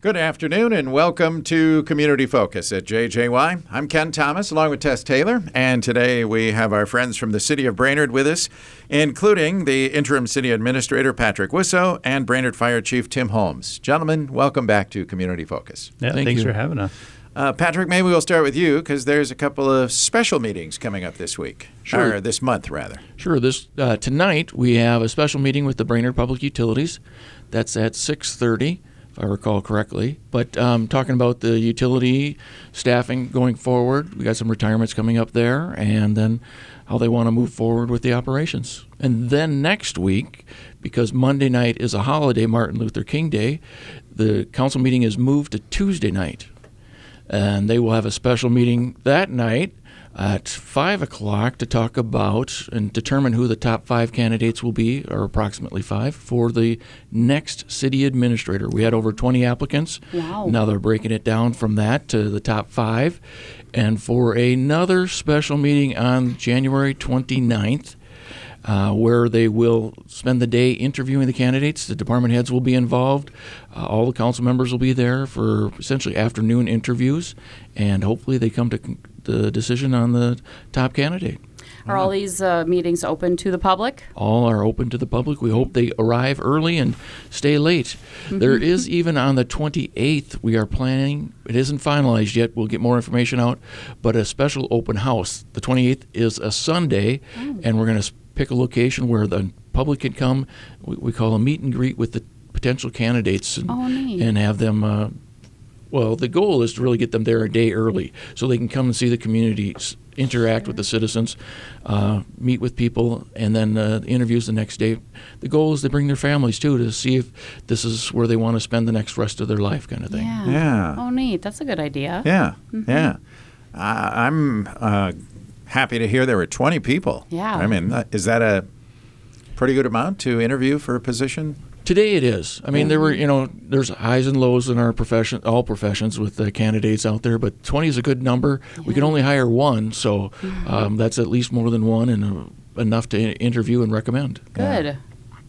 Good afternoon and welcome to Community Focus at JJY. I'm Ken Thomas along with Tess Taylor, and today we have our friends from the City of Brainerd with us, including the Interim City Administrator Patrick Wussow and Brainerd Fire Chief Tim Holmes. Gentlemen, welcome back to Community Focus. Yeah, Thank thanks you. for having us. Uh, Patrick, maybe we'll start with you because there's a couple of special meetings coming up this week, Sure. or this month rather. Sure. This uh, tonight we have a special meeting with the Brainerd Public Utilities. That's at 6:30, I recall correctly. But um, talking about the utility staffing going forward, we got some retirements coming up there, and then how they want to move forward with the operations. And then next week, because Monday night is a holiday, Martin Luther King Day, the council meeting is moved to Tuesday night and they will have a special meeting that night at five o'clock to talk about and determine who the top five candidates will be, or approximately five, for the next city administrator. We had over 20 applicants. Wow. Now they're breaking it down from that to the top five. And for another special meeting on January 29th, uh, where they will spend the day interviewing the candidates. The department heads will be involved. Uh, all the council members will be there for essentially afternoon interviews, and hopefully they come to con- the decision on the top candidate. Are all these uh, meetings open to the public? All are open to the public. We hope they arrive early and stay late. There is even on the 28th, we are planning, it isn't finalized yet, we'll get more information out, but a special open house. The 28th is a Sunday, and we're going to pick a location where the public can come. We, we call a meet and greet with the potential candidates and, Oh, and have them. Uh, well, the goal is to really get them there a day early so they can come and see the community, s- interact with the citizens, uh, meet with people, and then uh, interviews the next day. The goal is to bring their families too to see if this is where they want to spend the next rest of their life, kind of thing. Yeah. Yeah. Oh, neat. That's a good idea. Yeah, yeah. Uh, I'm uh, happy to hear there were 20 people. Yeah. I mean, uh, is that a pretty good amount to interview for a position? Today it is. I mean, there were you know there's highs and lows in our profession, all professions with the candidates out there, but 20 is a good number. We can only hire one, so um, that's at least more than one and uh, enough to interview and recommend. Good.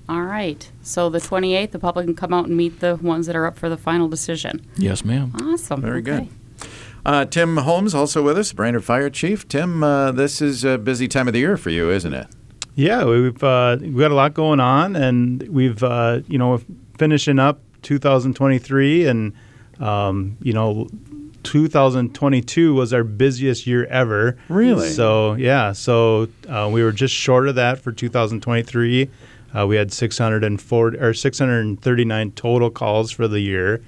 All right. So the 28th, the public can come out and meet the ones that are up for the final decision. Yes, ma'am. Awesome. Very Okay. good. Uh, Tim Holmes also with us, Brainerd Fire Chief. Tim, uh, this is a busy time of the year for you, isn't it? Yeah, we've uh, we've got a lot going on, and we've uh, you know finishing up 2023, and um, you know 2022 was our busiest year ever. Really? So yeah, so uh, we were just short of that for 2023. Uh, we had 640 or 639 total calls for the year,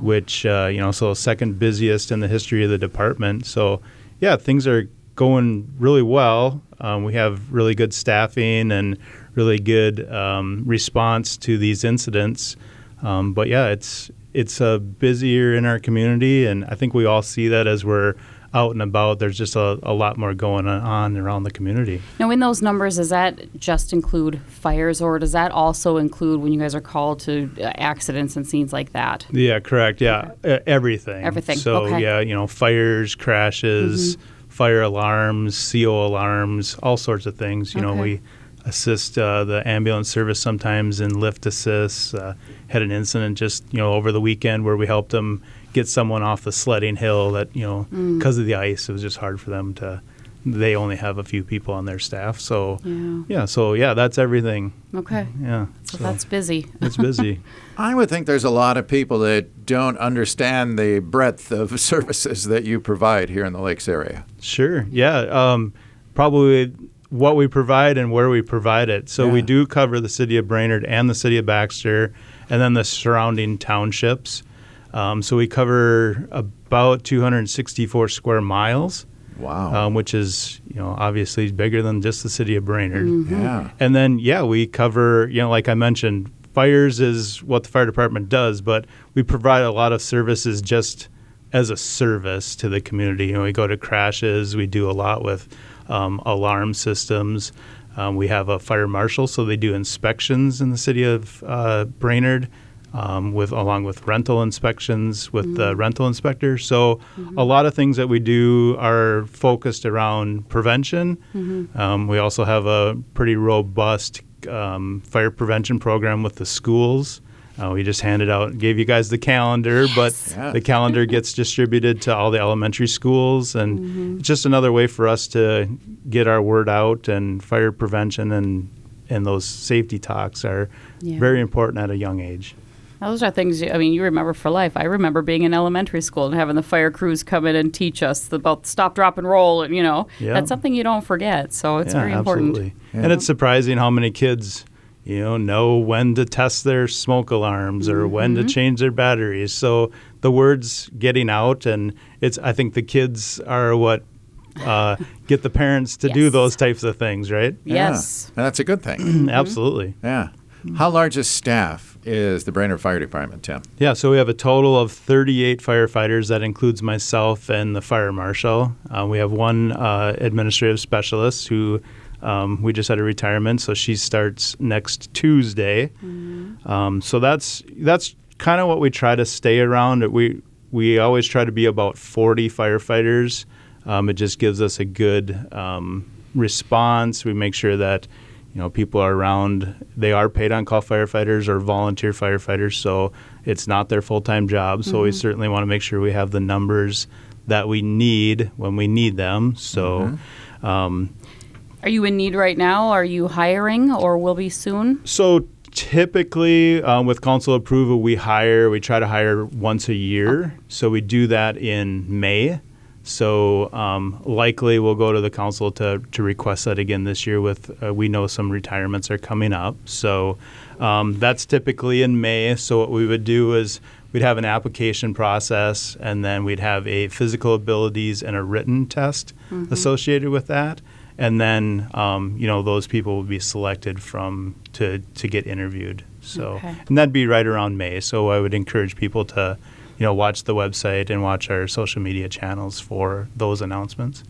which uh, you know so second busiest in the history of the department. So yeah, things are going really well. Um, we have really good staffing and really good um, response to these incidents. Um, but yeah, it's it's a busier in our community, and I think we all see that as we're out and about. There's just a, a lot more going on around the community. Now, in those numbers, does that just include fires, or does that also include when you guys are called to uh, accidents and scenes like that? Yeah, correct. Yeah, E- everything. Everything, So okay. Mm-hmm. yeah, you know, fires, crashes, fire alarms, CO alarms, all sorts of things. You know, we assist uh, the ambulance service sometimes in lift assists. Uh, had an incident just you know over the weekend where we helped them get someone off the sledding hill that you know Mm. because of the ice it was just hard for them to. They only have a few people on their staff, so Yeah. yeah. So yeah, that's everything. Okay. Yeah. So that's busy. it's busy. I would think there's a lot of people that don't understand the breadth of services that you provide here in the Lakes area. Sure. Yeah. Um, probably what we provide and where we provide it. So we do cover the city of Brainerd and the city of Baxter, and then the surrounding townships. Um, so we cover about 264 square miles, Wow. um, which is you know obviously bigger than just the city of Brainerd. yeah. And then, yeah, we cover, you know, like I mentioned, fires is what the fire department does, but we provide a lot of services just as a service to the community. You know, we go to crashes, we do a lot with um, alarm systems. Um, we have a fire marshal, so they do inspections in the city of uh, Brainerd. Um, with along with rental inspections with the rental inspector, so a lot of things that we do are focused around prevention. Um, we also have a pretty robust um, fire prevention program with the schools Uh, we just handed out, gave you guys the calendar, but Yeah. the calendar gets distributed to all the elementary schools, and it's just another way for us to get our word out. And fire prevention and and those safety talks are Yeah. very important at a young age. Those are things, I mean, you remember for life. I remember being in elementary school and having the fire crews come in and teach us about stop, drop, and roll. And, you know, Yeah. that's something you don't forget. So it's very important. Absolutely. And it's surprising how many kids, you know, know when to test their smoke alarms or when Mm-hmm. to change their batteries. So the word's getting out, and it's. I think the kids are what uh, get the parents to do those types of things, right? Yes. Yeah. That's a good thing. Absolutely. yeah. How large a staff is the Brainerd Fire Department, Tim? Yeah, so we have a total of 38 firefighters. That includes myself and the fire marshal. Uh, we have one uh, administrative specialist who um, we just had a retirement, so she starts next Tuesday. Um, so that's that's kind of what we try to stay around. We we always try to be about 40 firefighters. Um, it just gives us a good um, response. We make sure that you know people are around. They are paid on call firefighters or volunteer firefighters, so it's not their full time job. So we certainly want to make sure we have the numbers that we need when we need them. So. Um, Are you in need right now? Are you hiring or will be soon? So typically, um, with council approval, we hire. We try to hire once a year. So we do that in May. So um, likely we'll go to the council to, to request that again this year. With uh, we know some retirements are coming up, so um, that's typically in May. So what we would do is we'd have an application process, and then we'd have a physical abilities and a written test associated with that and then um, you know those people would be selected from to to get interviewed. So Okay. and that'd be right around May. So I would encourage people to you know watch the website and watch our social media channels for those announcements.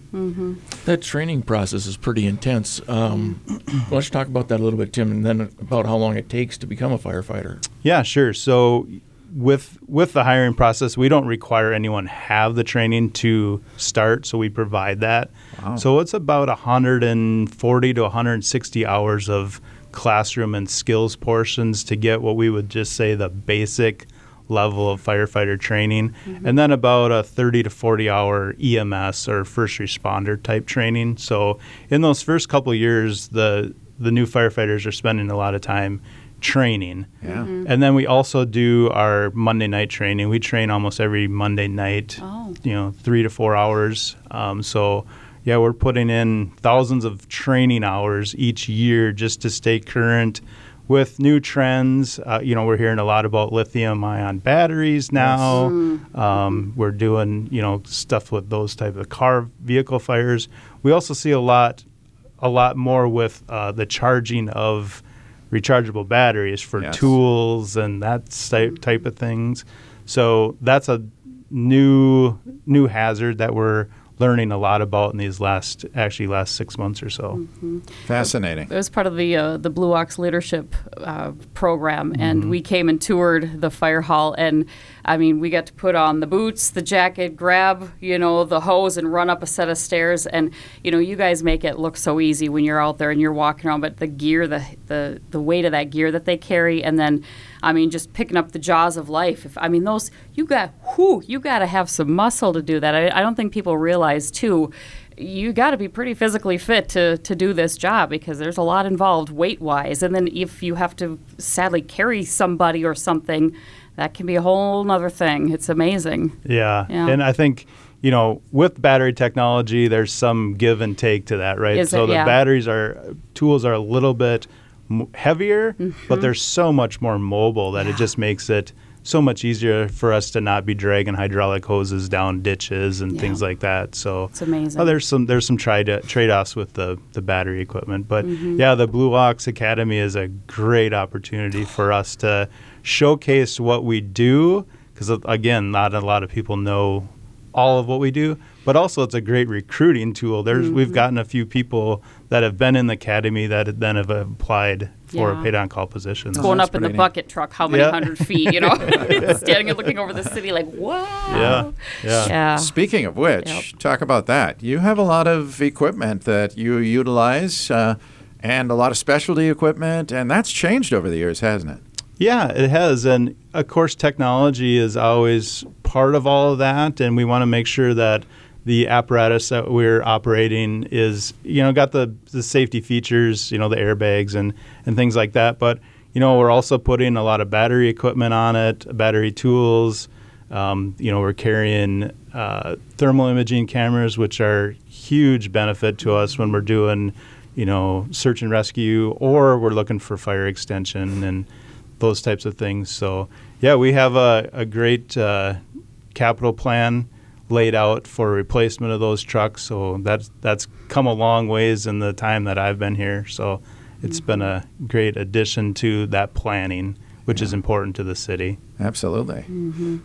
That training process is pretty intense. Um, why don't you talk about that a little bit, Tim, and then about how long it takes to become a firefighter? Yeah, sure. So with with the hiring process, we don't require anyone have the training to start, so we provide that. Wow. So it's about 140 to 160 hours of classroom and skills portions to get what we would just say the basic level of firefighter training and then about a 30 to 40 hour EMS or first responder type training. So in those first couple of years the the new firefighters are spending a lot of time training. Yeah. And then we also do our Monday night training. We train almost every Monday night, Oh. you know, three to four hours. Um, so, yeah, we're putting in thousands of training hours each year just to stay current with new trends. Uh, you know, we're hearing a lot about lithium ion batteries now. Um, we're doing, you know, stuff with those type of car vehicle fires. We also see a lot, a lot more with uh, the charging of rechargeable batteries for Yes. tools and that type type of things. So that's a new new hazard that we're learning a lot about in these last actually last six months or so. Fascinating. It was part of the uh, the Blue Ox leadership uh, program, Mm-hmm. and we came and toured the fire hall. And I mean, we got to put on the boots, the jacket, grab you know the hose, and run up a set of stairs. And you know, you guys make it look so easy when you're out there and you're walking around. But the gear, the the the weight of that gear that they carry, and then I mean, just picking up the jaws of life. If I mean, those you got whoo, you got to have some muscle to do that. I, I don't think people realize too you got to be pretty physically fit to, to do this job because there's a lot involved weight wise. And then if you have to sadly carry somebody or something, that can be a whole nother thing. It's amazing. Yeah. Yeah. And I think, you know, with battery technology, there's some give and take to that, right? Is so it? the Yeah. batteries are, tools are a little bit heavier, but they're so much more mobile that it Mm-hmm. Just makes it so much easier for us to not be dragging hydraulic hoses down ditches and Yeah. things like that. So It's amazing. Oh, there's some there's some trade trade offs with the the battery equipment, but Mm-hmm. yeah, the Blue Ox Academy is a great opportunity for us to showcase what we do because again, not a lot of people know all of what we do, but also it's a great recruiting tool. There's we've Mm-hmm. gotten a few people that have been in the academy that then have applied for Yeah. paid on call positions. Going that's up in the neat. bucket truck, how many Yeah. hundred feet, you know, standing and looking over the city like, wow. Yeah, yeah. Yeah. Speaking of which, Yep. talk about that. You have a lot of equipment that you utilize uh, and a lot of specialty equipment, and that's changed over the years, hasn't it? Yeah, it has. And of course, technology is always part of all of that. And we want to make sure that the apparatus that we're operating is, you know, got the, the safety features, you know, the airbags and, and things like that. But, you know, we're also putting a lot of battery equipment on it, battery tools. Um, you know, we're carrying uh, thermal imaging cameras, which are huge benefit to us when we're doing, you know, search and rescue or we're looking for fire extension and those types of things. So, yeah, we have a, a great uh, capital plan laid out for replacement of those trucks. So that's that's come a long ways in the time that I've been here. So it's been a great addition to that planning, which is important to the city. Absolutely.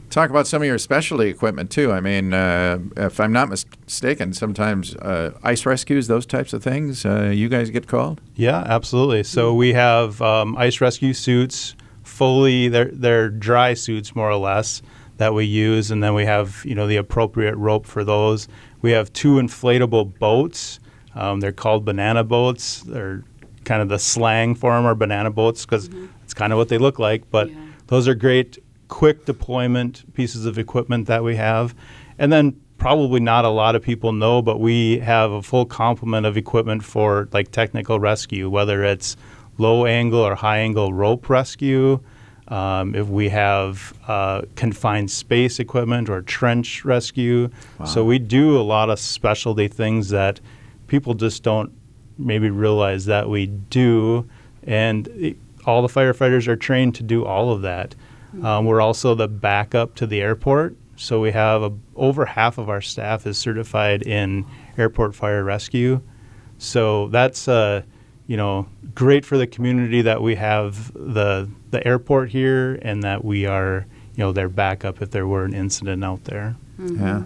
Talk about some of your specialty equipment too. I mean, uh, if I'm not mistaken, sometimes uh, ice rescues, those types of things, uh, you guys get called. Yeah, absolutely. So we have um, ice rescue suits, fully they're they're dry suits more or less that we use, and then we have you know the appropriate rope for those. We have two inflatable boats. Um, they're called banana boats. They're kind of the slang for them are banana boats because it's kind of what they look like. But Yeah. those are great, quick deployment pieces of equipment that we have. And then probably not a lot of people know, but we have a full complement of equipment for like technical rescue, whether it's low angle or high angle rope rescue. Um, if we have uh, confined space equipment or trench rescue. So we do a lot of specialty things that people just don't maybe realize that we do. And it, all the firefighters are trained to do all of that. Um, we're also the backup to the airport. So we have a, over half of our staff is certified in airport fire rescue. So that's uh, you know great for the community that we have the the airport here and that we are you know their backup if there were an incident out there. Yeah.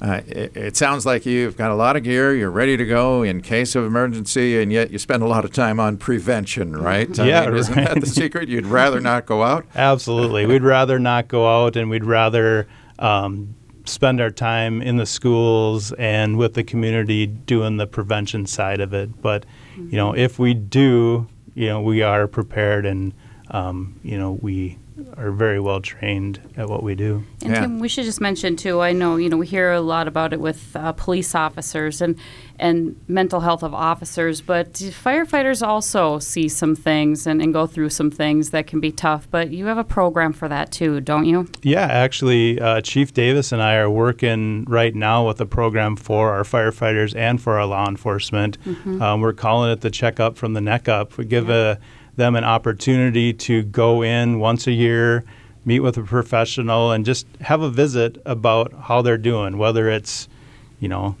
Uh, it, it sounds like you've got a lot of gear. You're ready to go in case of emergency, and yet you spend a lot of time on prevention, right? I Yeah, mean, isn't that the secret? You'd rather not go out. Absolutely. We'd rather not go out and we'd rather um, spend our time in the schools and with the community doing the prevention side of it. But, you know, if we do, you know, we are prepared and, um, you know, we are very well trained at what we do. And Yeah. Tim, we should just mention too. I know you know we hear a lot about it with uh, police officers and and mental health of officers, but firefighters also see some things and, and go through some things that can be tough. But you have a program for that too, don't you? Yeah, actually, uh, Chief Davis and I are working right now with a program for our firefighters and for our law enforcement. Um, we're calling it the Check Up from the Neck Up. We give a, them an opportunity to go in once a year, meet with a professional, and just have a visit about how they're doing, whether it's, you know,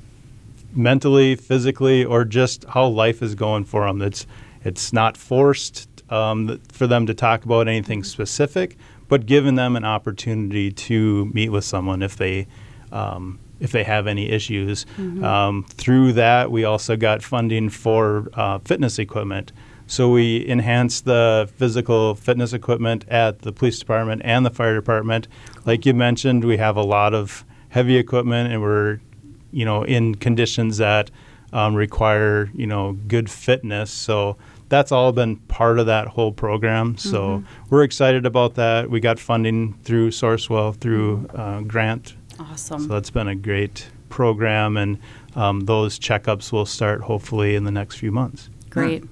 mentally, physically, or just how life is going for them. It's it's not forced um, for them to talk about anything specific, but giving them an opportunity to meet with someone if they um, if they have any issues. Um, through that, we also got funding for uh, fitness equipment. So we enhanced the physical fitness equipment at the police department and the fire department. Like you mentioned, we have a lot of heavy equipment, and we're you know, in conditions that um, require, you know, good fitness. So that's all been part of that whole program. So we're excited about that. We got funding through Sourcewell through uh, grant. Awesome. So that's been a great program, and um, those checkups will start hopefully in the next few months. Great. It's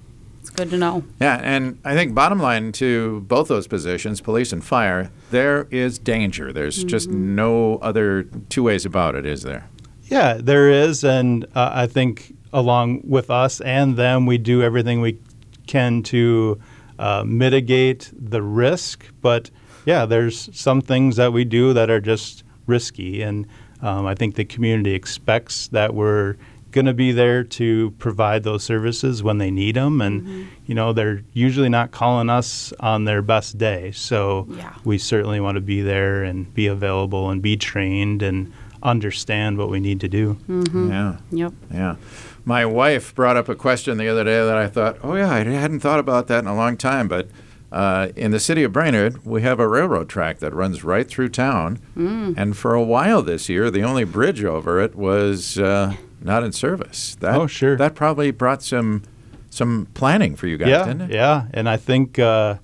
good to know. Yeah, and I think bottom line to both those positions, police and fire, there is danger. There's just no other two ways about it, is there? Yeah, there is, and uh, I think along with us and them, we do everything we can to uh, mitigate the risk. But yeah, there's some things that we do that are just risky, and um, I think the community expects that we're going to be there to provide those services when they need them, and you know they're usually not calling us on their best day, so Yeah. we certainly want to be there and be available and be trained and understand what we need to do. Yeah. Yep. Yeah. My wife brought up a question the other day that I thought, oh, yeah, I hadn't thought about that in a long time. But uh, in the city of Brainerd, we have a railroad track that runs right through town. And for a while this year, the only bridge over it was uh, not in service. That, Oh, sure. That probably brought some some planning for you guys, yeah, didn't it? yeah, and I think uh,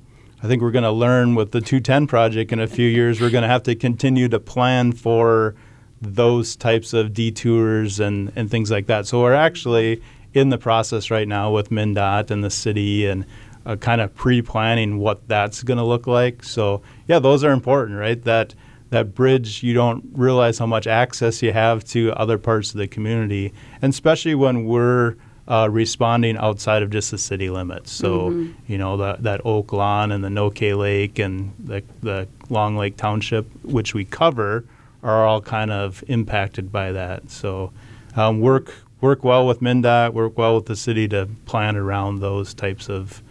I think we're going to learn with the 210 project in a few years. We're going to have to continue to plan for those types of detours and, and things like that. So we're actually in the process right now with MnDOT and the city and uh, kind of pre-planning what that's going to look like. So yeah, those are important, right? That that bridge, you don't realize how much access you have to other parts of the community, and especially when we're uh, responding outside of just the city limits. So, you know, the, that Oak Lawn and the Nokay Lake and the, the Long Lake Township, which we cover, are all kind of impacted by that. So, um, work work well with MnDOT, work well with the city to plan around those types of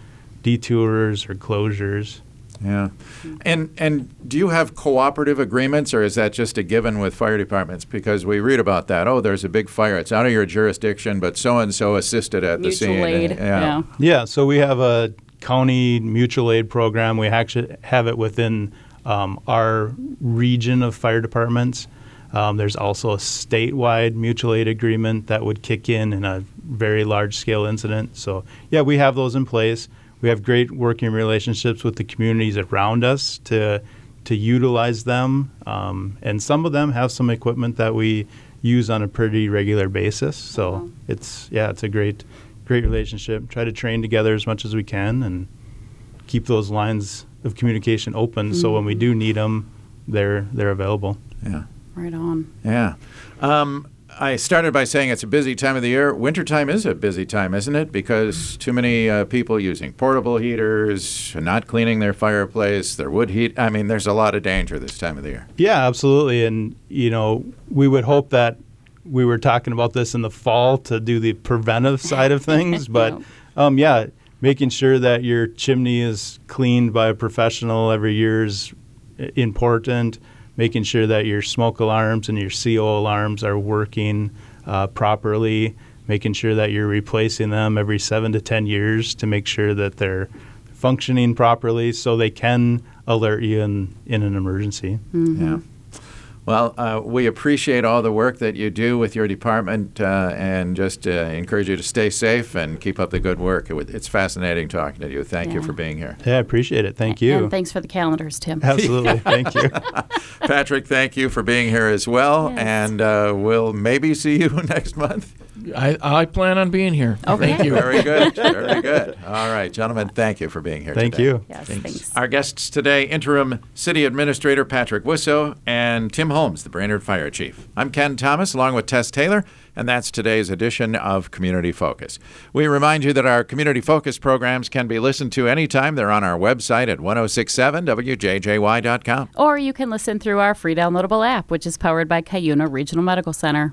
detours or closures. Yeah. And and do you have cooperative agreements or is that just a given with fire departments? Because we read about that. Oh, there's a big fire. It's out of your jurisdiction, but so and so assisted at the Mutual scene. aid. Yeah. Yeah, so we have a county mutual aid program. We actually have it within um, our region of fire departments. Um, there's also a statewide mutual aid agreement that would kick in in a very large scale incident. So, yeah, we have those in place. We have great working relationships with the communities around us to to utilize them, um, and some of them have some equipment that we use on a pretty regular basis. So Wow. it's yeah, it's a great great relationship. Try to train together as much as we can and keep those lines of communication open. So when we do need them, they're they're available. Yeah. Right on. Yeah. Um, I started by saying it's a busy time of the year. Wintertime is a busy time, isn't it? Because too many uh, people using portable heaters, not cleaning their fireplace, their wood heat. I mean, there's a lot of danger this time of the year. Yeah, absolutely. And you know, we would hope that we were talking about this in the fall to do the preventive side of things, but um, yeah, making sure that your chimney is cleaned by a professional every year is important. Making sure that your smoke alarms and your CO alarms are working uh, properly. Making sure that you're replacing them every seven to ten years to make sure that they're functioning properly, so they can alert you in in an emergency. Yeah. Well, uh, we appreciate all the work that you do with your department uh, and just uh, encourage you to stay safe and keep up the good work. It, wa- it's fascinating talking to you. Thank you for being here. Yeah, I appreciate it. Thank you. And thanks for the calendars, Tim. Absolutely. Thank you. Patrick, thank you for being here as well. Yes. And uh, we'll maybe see you next month. I, I plan on being here. Okay. Thank you. Very good. Very good. All right, gentlemen, thank you for being here Thank today. you. Yes, Thanks. thanks. Our guests today, Interim City Administrator Patrick Wussow and Tim Holmes, the Brainerd Fire Chief. I'm Ken Thomas, along with Tess Taylor, and that's today's edition of Community Focus. We remind you that our Community Focus programs can be listened to anytime. They're on our website at 1067wjjy.com. Or you can listen through our free downloadable app, which is powered by Cuyuna Regional Medical Center.